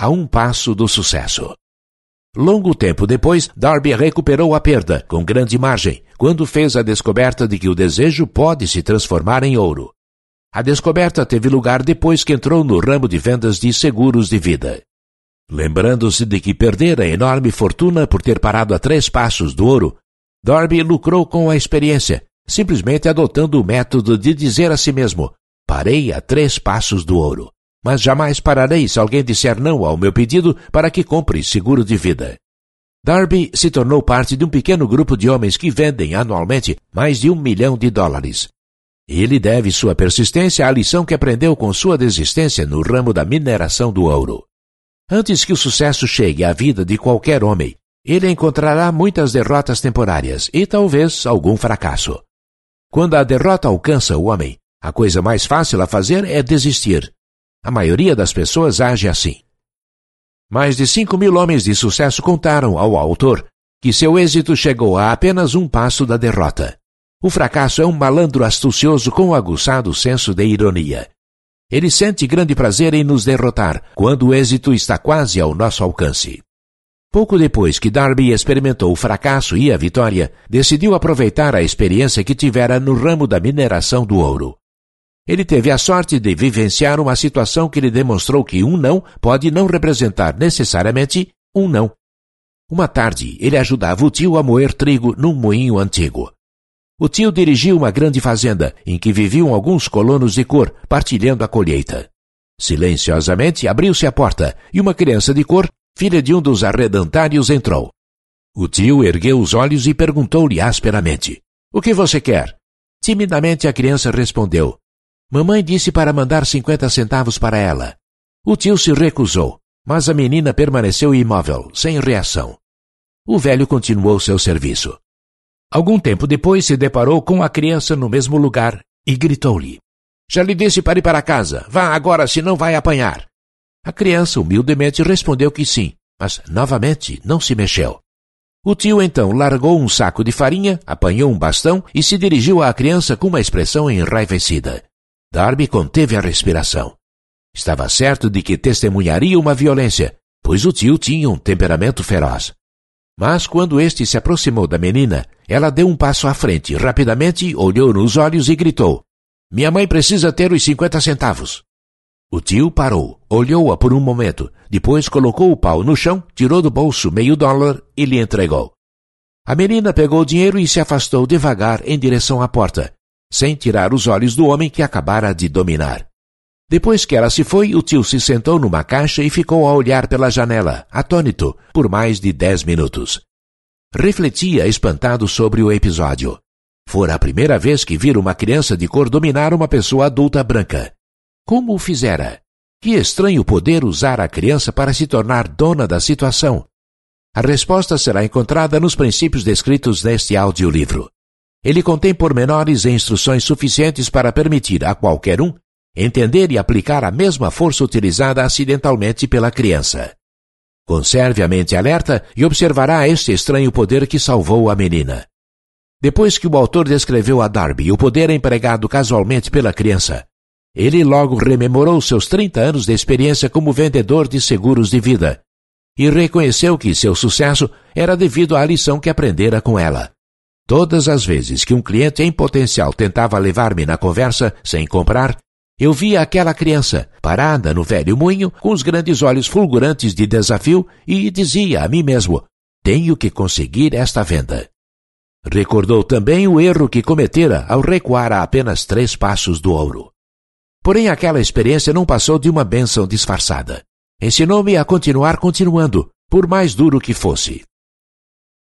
a um passo do sucesso. Longo tempo depois, Darby recuperou a perda, com grande margem, quando fez a descoberta de que o desejo pode se transformar em ouro. A descoberta teve lugar depois que entrou no ramo de vendas de seguros de vida. Lembrando-se de que perdera enorme fortuna por ter parado a três passos do ouro, Darby lucrou com a experiência, simplesmente adotando o método de dizer a si mesmo: parei a três passos do ouro mas jamais pararei se alguém disser não ao meu pedido para que compre seguro de vida. Darby se tornou parte de um pequeno grupo de homens que vendem anualmente mais de um milhão de dólares. Ele deve sua persistência à lição que aprendeu com sua desistência no ramo da mineração do ouro. Antes que o sucesso chegue à vida de qualquer homem, ele encontrará muitas derrotas temporárias e talvez algum fracasso. Quando a derrota alcança o homem, a coisa mais fácil a fazer é desistir. A maioria das pessoas age assim. Mais de 5 mil homens de sucesso contaram ao autor que seu êxito chegou a apenas um passo da derrota. O fracasso é um malandro astucioso com aguçado senso de ironia. Ele sente grande prazer em nos derrotar quando o êxito está quase ao nosso alcance. Pouco depois que Darby experimentou o fracasso e a vitória, decidiu aproveitar a experiência que tivera no ramo da mineração do ouro. Ele teve a sorte de vivenciar uma situação que lhe demonstrou que um não pode não representar necessariamente um não. Uma tarde, ele ajudava o tio a moer trigo num moinho antigo. O tio dirigia uma grande fazenda em que viviam alguns colonos de cor, partilhando a colheita. Silenciosamente abriu-se a porta e uma criança de cor, filha de um dos arredantários, entrou. O tio ergueu os olhos e perguntou-lhe asperamente: O que você quer? Timidamente a criança respondeu: Mamãe disse para mandar cinquenta centavos para ela. O tio se recusou, mas a menina permaneceu imóvel, sem reação. O velho continuou seu serviço. Algum tempo depois se deparou com a criança no mesmo lugar e gritou-lhe: Já lhe disse para ir para casa. Vá agora, senão vai apanhar. A criança humildemente respondeu que sim, mas novamente não se mexeu. O tio então largou um saco de farinha, apanhou um bastão e se dirigiu à criança com uma expressão enraivecida. Darby conteve a respiração. Estava certo de que testemunharia uma violência, pois o tio tinha um temperamento feroz. Mas quando este se aproximou da menina, ela deu um passo à frente, rapidamente olhou nos olhos e gritou: Minha mãe precisa ter os cinquenta centavos. O tio parou, olhou-a por um momento, depois colocou o pau no chão, tirou do bolso meio dólar e lhe entregou. A menina pegou o dinheiro e se afastou devagar em direção à porta, sem tirar os olhos do homem que acabara de dominar. Depois que ela se foi, o tio se sentou numa caixa e ficou a olhar pela janela, atônito, por mais de dez minutos. Refletia espantado sobre o episódio. Fora a primeira vez que vira uma criança de cor dominar uma pessoa adulta branca. Como o fizera? Que estranho poder usar a criança para se tornar dona da situação. A resposta será encontrada nos princípios descritos neste audiolivro. Ele contém pormenores e instruções suficientes para permitir a qualquer um entender e aplicar a mesma força utilizada acidentalmente pela criança. Conserve a mente alerta e observará este estranho poder que salvou a menina. Depois que o autor descreveu a Darby o poder empregado casualmente pela criança, ele logo rememorou seus 30 anos de experiência como vendedor de seguros de vida e reconheceu que seu sucesso era devido à lição que aprendera com ela. Todas as vezes que um cliente em potencial tentava levar-me na conversa sem comprar, eu via aquela criança parada no velho moinho com os grandes olhos fulgurantes de desafio e dizia a mim mesmo: tenho que conseguir esta venda. Recordou também o erro que cometera ao recuar a apenas três passos do ouro. Porém, aquela experiência não passou de uma bênção disfarçada. Ensinou-me a continuar continuando, por mais duro que fosse.